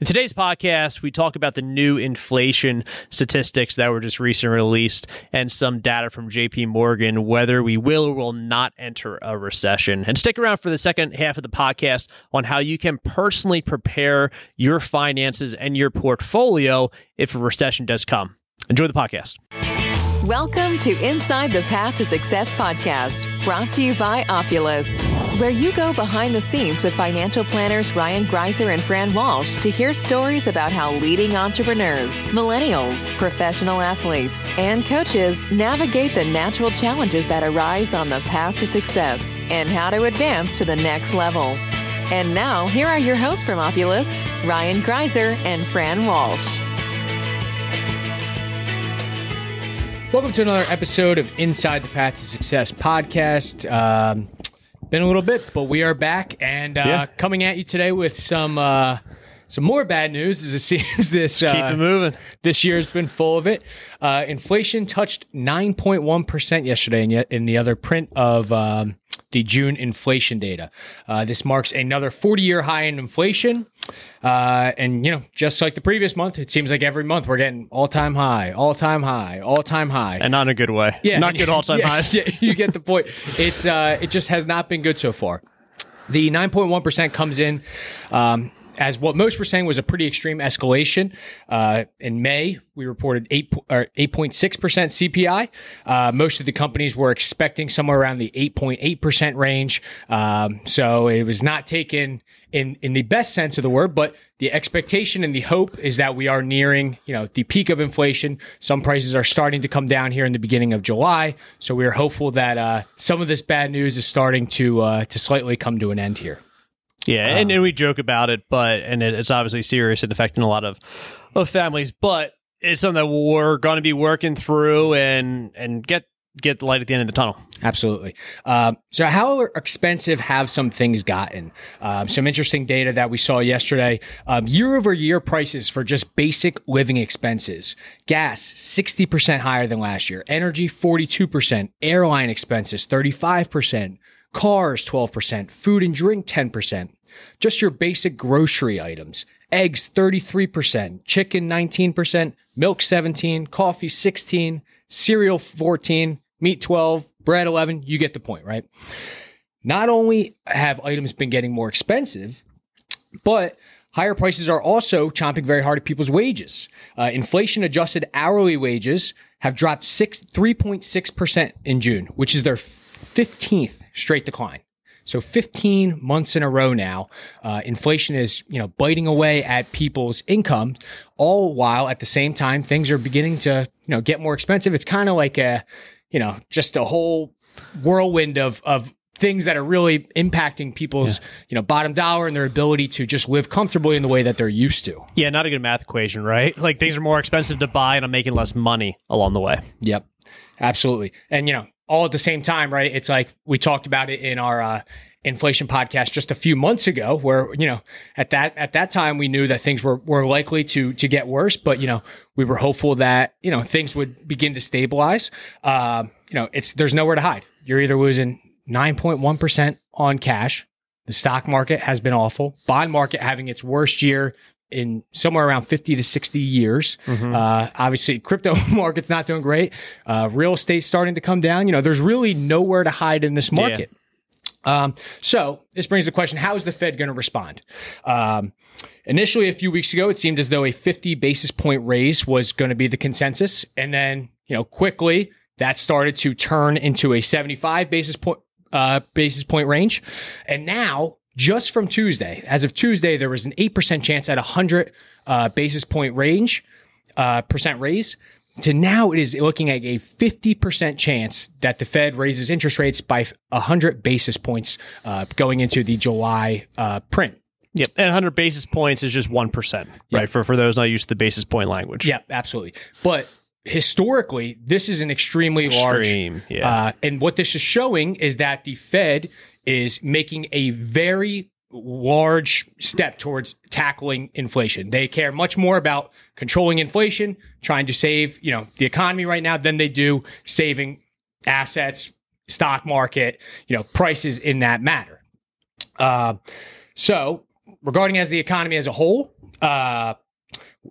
In today's podcast, we talk about the new inflation statistics that were just recently released and some data from JP Morgan, whether we will or will not enter a recession. And stick around for the second half of the podcast on how you can personally prepare your finances and your portfolio if a recession does come. Enjoy the podcast. Welcome to Inside the Path to Success podcast, brought to you by Opulus, where you go behind the scenes with financial planners Ryan Greiser and Fran Walsh to hear stories about how leading entrepreneurs, millennials, professional athletes, and coaches navigate the natural challenges that arise on the path to success and how to advance to the next level. And now, here are your hosts from Opulus, Ryan Greiser and Fran Walsh. Welcome to another episode of Inside the Path to Success podcast. Um, been a little bit, but we are back and uh, Yeah. coming at you today with some uh, some more bad news. As it seems this uh, Keep it moving. this year has been full of it. Uh, inflation touched 9.1 percent yesterday, in, yet in the other print of um, the June inflation data. Uh, this marks another 40 year high in inflation. Uh, and, you know, just like the previous month, it seems like every month we're getting all time high, all time high, all time high. And not in a good way. Yeah. Not good all time Yeah, highs. yeah, you get the point. It's uh, it just has not been good so far. The 9.1% comes in um, as what most were saying was a pretty extreme escalation. Uh, in May, we reported 8, or 8.6% CPI. Uh, most of the companies were expecting somewhere around the 8.8% range. Um, so it was not taken in, in the best sense of the word, but the expectation and the hope is that we are nearing, you know, the peak of inflation. Some prices are starting to come down here in the beginning of July. So we are hopeful that uh, some of this bad news is starting to uh, to slightly come to an end here. Yeah, and, and we joke about it, but and it, it's obviously serious and affecting a lot of, of families. But it's something that we're going to be working through and and get get the light at the end of the tunnel. Absolutely. Um, so, how expensive have some things gotten? Um, some interesting data that we saw yesterday. Um, year over year prices for just basic living expenses gas, 60% higher than last year, energy, 42%, airline expenses, 35%, cars, 12%, food and drink, 10%. Just your basic grocery items. Eggs 33%, chicken 19%, milk 17, coffee 16, cereal 14, meat 12, bread 11, you get the point, right? Not only have items been getting more expensive, but higher prices are also chomping very hard at people's wages. Uh, inflation adjusted hourly wages have dropped six, 3.6% in June, which is their 15th straight decline. So 15 months in a row now, uh, inflation is you know biting away at people's income, all while at the same time things are beginning to you know get more expensive. It's kind of like a you know just a whole whirlwind of of things that are really impacting people's you know bottom dollar and their ability to just live comfortably in the way that they're used to. Yeah, not a good math equation, right? Like things are more expensive to buy, and I'm making less money along the way. Yep, absolutely. And you know, all at the same time, right? It's like we talked about it in our uh, inflation podcast just a few months ago, where you know at that at that time we knew that things were were likely to to get worse, but you know we were hopeful that you know things would begin to stabilize. Uh, you know, it's there's nowhere to hide. You're either losing nine point one percent on cash. The stock market has been awful. Bond market having its worst year in somewhere around 50 to 60 years. Uh, obviously, crypto market's not doing great. Uh, real estate's starting to come down. You know, there's really nowhere to hide in this market. Um, so this brings the question: How is the Fed going to respond? Um, initially, a few weeks ago, it seemed as though a 50 basis point raise was going to be the consensus, and then you know quickly that started to turn into a 75 basis point uh, basis point range, and now just from Tuesday, as of Tuesday, there was an eight percent chance at a hundred uh, basis point range uh, percent raise. To now, it is looking at a 50% chance that the Fed raises interest rates by 100 basis points uh, going into the July uh, print. Yep, and 100 basis points is just one percent, right? For for those not used to the basis point language. Yeah, absolutely. But historically, this is an extremely Extreme, large. yeah. Uh, and what this is showing is that the Fed is making a very large step towards tackling inflation. They care much more about controlling inflation, trying to save, you know, the economy right now than they do saving assets, stock market, you know, prices in that matter. Uh, so regarding as the economy as a whole, uh,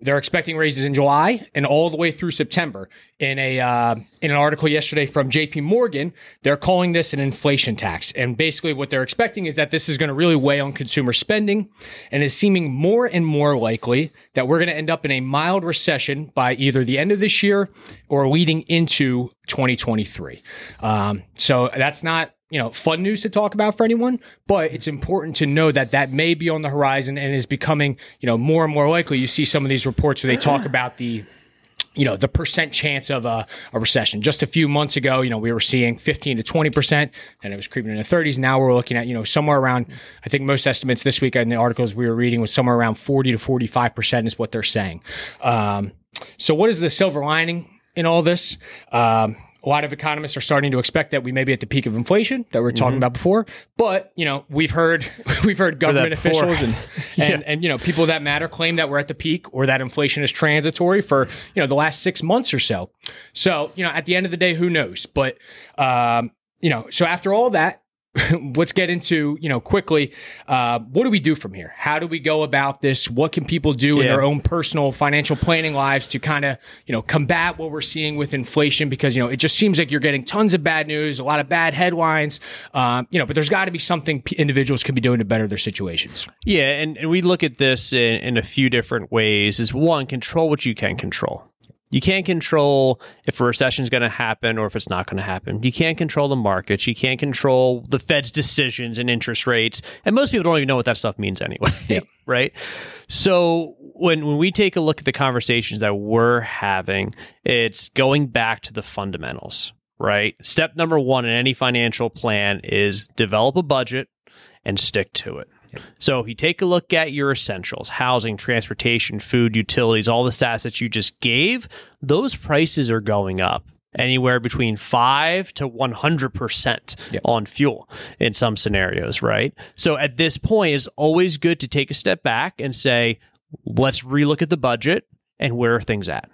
they're expecting raises in July and all the way through September. In a uh, in an article yesterday from J.P. Morgan, they're calling this an inflation tax, and basically what they're expecting is that this is going to really weigh on consumer spending, and is seeming more and more likely that we're going to end up in a mild recession by either the end of this year or leading into 2023. Um, so that's not you know, fun news to talk about for anyone, but it's important to know that that may be on the horizon and is becoming, you know, more and more likely. You see some of these reports where they talk about the you know the percent chance of a, a, recession. Just a few months ago you know we were seeing 15 to 20 percent and it was creeping in the 30s now we're looking at you know somewhere around i think most estimates this week in the articles we were reading was somewhere around 40 to 45 percent is what they're saying. Um, so what is the silver lining in all this? Um, a lot of economists are starting to expect that we may be at the peak of inflation that we are talking mm-hmm. about before. But you know, we've heard we've heard government officials and and, yeah. and you know people that matter claim that we're at the peak or that inflation is transitory for you know the last six months or so. So you know, at the end of the day, who knows? But um, you know, so after all that, let's get into you know quickly uh, what do we do from here? How do we go about this? What can people do yeah. in their own personal financial planning lives to kind of you know combat what we're seeing with inflation? Because you know it just seems like you're getting tons of bad news a lot of bad headlines um, you know but there's got to be something individuals can be doing to better their situations. Yeah and, and we look at this in, in a few different ways is one control what you can control you can't control if a recession is going to happen or if it's not going to happen. You can't control the markets. You can't control the Fed's decisions and interest rates. And most people don't even know what that stuff means anyway. Yeah. right. So when, when we take a look at the conversations that we're having, it's going back to the fundamentals, right? Step number one in any financial plan is develop a budget and stick to it. So if you take a look at your essentials, housing, transportation, food, utilities, all the stats that you just gave, those prices are going up anywhere between 5 to 100% yep. on fuel in some scenarios, right? So at this point it's always good to take a step back and say, let's relook at the budget and where are things at?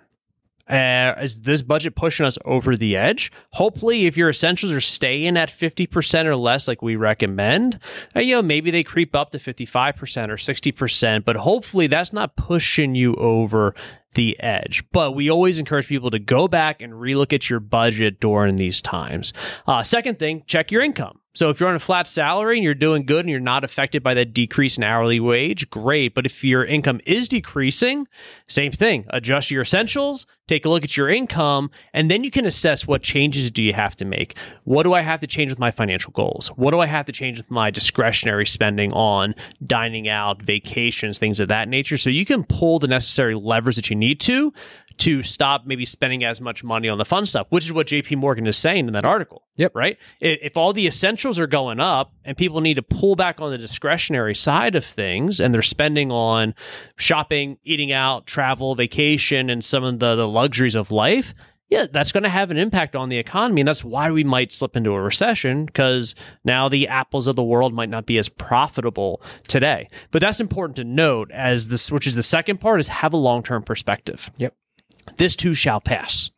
Uh, is this budget pushing us over the edge? Hopefully, if your essentials are staying at 50% or less, like we recommend, uh, you know, maybe they creep up to 55% or 60%, but hopefully that's not pushing you over the edge. But we always encourage people to go back and relook at your budget during these times. Uh, second thing, check your income. So if you're on a flat salary and you're doing good and you're not affected by that decrease in hourly wage, great. But if your income is decreasing, same thing. Adjust your essentials, take a look at your income, and then you can assess what changes do you have to make. What do I have to change with my financial goals? What do I have to change with my discretionary spending on dining out, vacations, things of that nature? So you can pull the necessary levers that you need to to stop maybe spending as much money on the fun stuff, which is what JP Morgan is saying in that article. Yep. Right? If all the essentials are going up and people need to pull back on the discretionary side of things and they're spending on shopping, eating out, travel, vacation, and some of the, the luxuries of life, yeah, that's going to have an impact on the economy. And that's why we might slip into a recession because now the apples of the world might not be as profitable today. But that's important to note as this, which is the second part, is have a long term perspective. Yep. This too shall pass.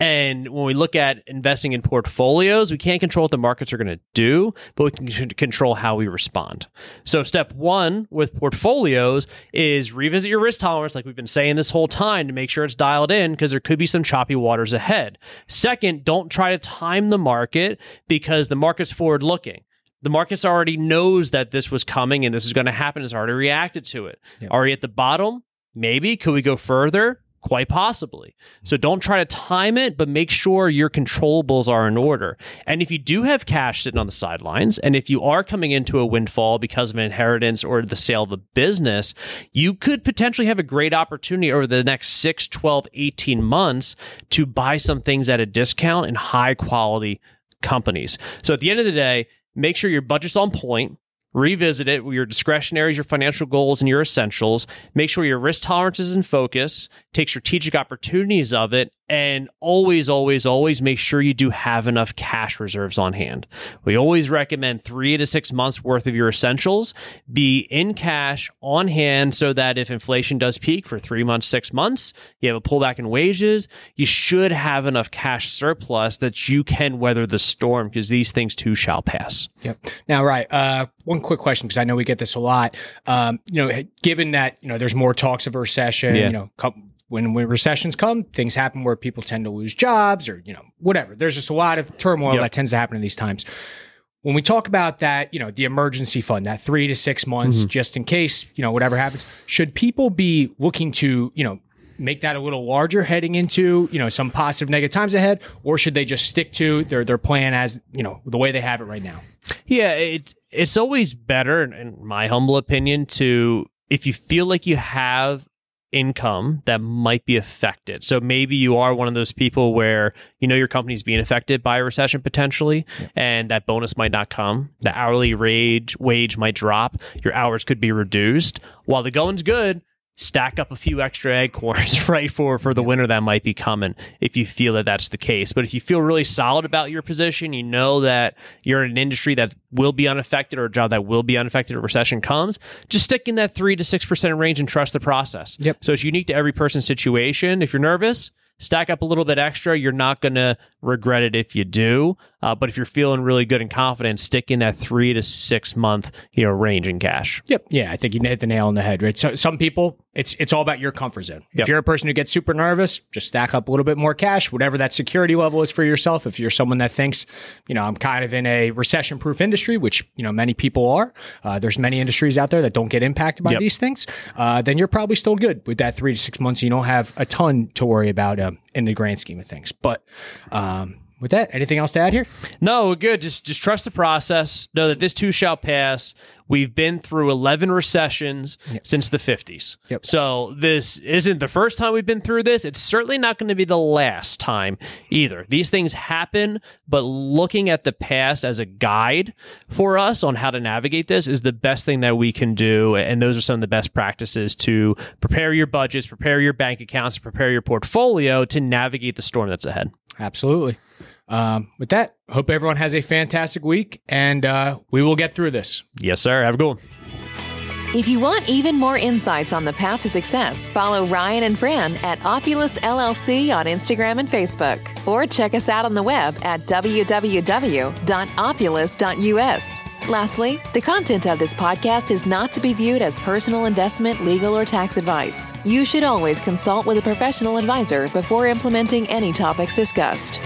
And when we look at investing in portfolios, we can't control what the markets are going to do, but we can control how we respond. So, step one with portfolios is revisit your risk tolerance, like we've been saying this whole time, to make sure it's dialed in because there could be some choppy waters ahead. Second, don't try to time the market because the market's forward looking the markets already knows that this was coming and this is going to happen. It's already reacted to it. Yep. Already at the bottom, maybe. Could we go further? Quite possibly. So mm-hmm. don't try to time it, but make sure your controllables are in order. And if you do have cash sitting on the sidelines, and if you are coming into a windfall because of an inheritance or the sale of a business, you could potentially have a great opportunity over the next 6, 12, 18 months to buy some things at a discount in high quality companies. So at the end of the day, make sure your budget's on point revisit it. Your discretionaries your financial goals and your essentials. Make sure your risk tolerance is in focus. Take strategic opportunities of it And always, always, always make sure you do have enough cash reserves on hand. We always recommend three to six months worth of your essentials be in cash on hand so that if inflation does peak for three months, six months, you have a pullback in wages, you should have enough cash surplus that you can weather the storm because these things too shall pass. Yep. Now, right. Uh, one quick question because I know we get this a lot. Um, you know, given that you know there's more talks of a recession, Yeah. you know, come, when when recessions come, things happen where people tend to lose jobs or you know whatever. There's just a lot of turmoil Yep. that tends to happen in these times. When we talk about that, you know, the emergency fund, that three to six months, Mm-hmm. just in case, you know, whatever happens, should people be looking to, you know, make that a little larger heading into, you know, some positive negative times ahead, or should they just stick to their their plan as, you know, the way they have it right now? Yeah, it, it's always better, in- in my humble opinion, to if you feel like you have income that might be affected. So maybe you are one of those people where you know your company's being affected by a recession potentially, and that bonus might not come. The hourly wage wage might drop. Your hours could be reduced. While the going's good, stack up a few extra acorns right for for the winter that might be coming if you feel that that's the case. But if you feel really solid about your position you know that you're in an industry that will be unaffected or a job that will be unaffected if a recession comes just stick in that 3 to 6% range and trust the process. Yep. so it's unique to every person's situation. If you're nervous stack up a little bit extra. You're not going to regret it if you do. Uh, but if you're feeling really good and confident stick in that three to six month you know range in cash. Yep. Yeah, I think you hit the nail on the head, right? So some people, it's it's all about your comfort zone. Yep. If you're a person who gets super nervous, just stack up a little bit more cash, whatever that security level is for yourself. If you're someone that thinks, you know, I'm kind of in a recession-proof industry, which you know many people are. Uh, there's many industries out there that don't get impacted by Yep. these things. Uh, then you're probably still good with that three to six months. You don't have a ton to worry about um, in the grand scheme of things. But um, with that, anything else to add here? No, we're good. Just just trust the process. Know that this too shall pass. We've been through 11 recessions since the 50s. Yep. So this isn't the first time we've been through this. It's certainly not going to be the last time either. These things happen, but looking at the past as a guide for us on how to navigate this is the best thing that we can do. And those are some of the best practices to prepare your budgets, prepare your bank accounts, prepare your portfolio to navigate the storm that's ahead. Absolutely. Um, with that, hope everyone has a fantastic week, and uh, we will get through this. Yes, sir. Have a good one. If you want even more insights on the path to success, follow Ryan and Fran at Opulus LLC on Instagram and Facebook, or check us out on the web at www.opulus.us. Lastly, the content of this podcast is not to be viewed as personal investment, legal, or tax advice. You should always consult with a professional advisor before implementing any topics discussed.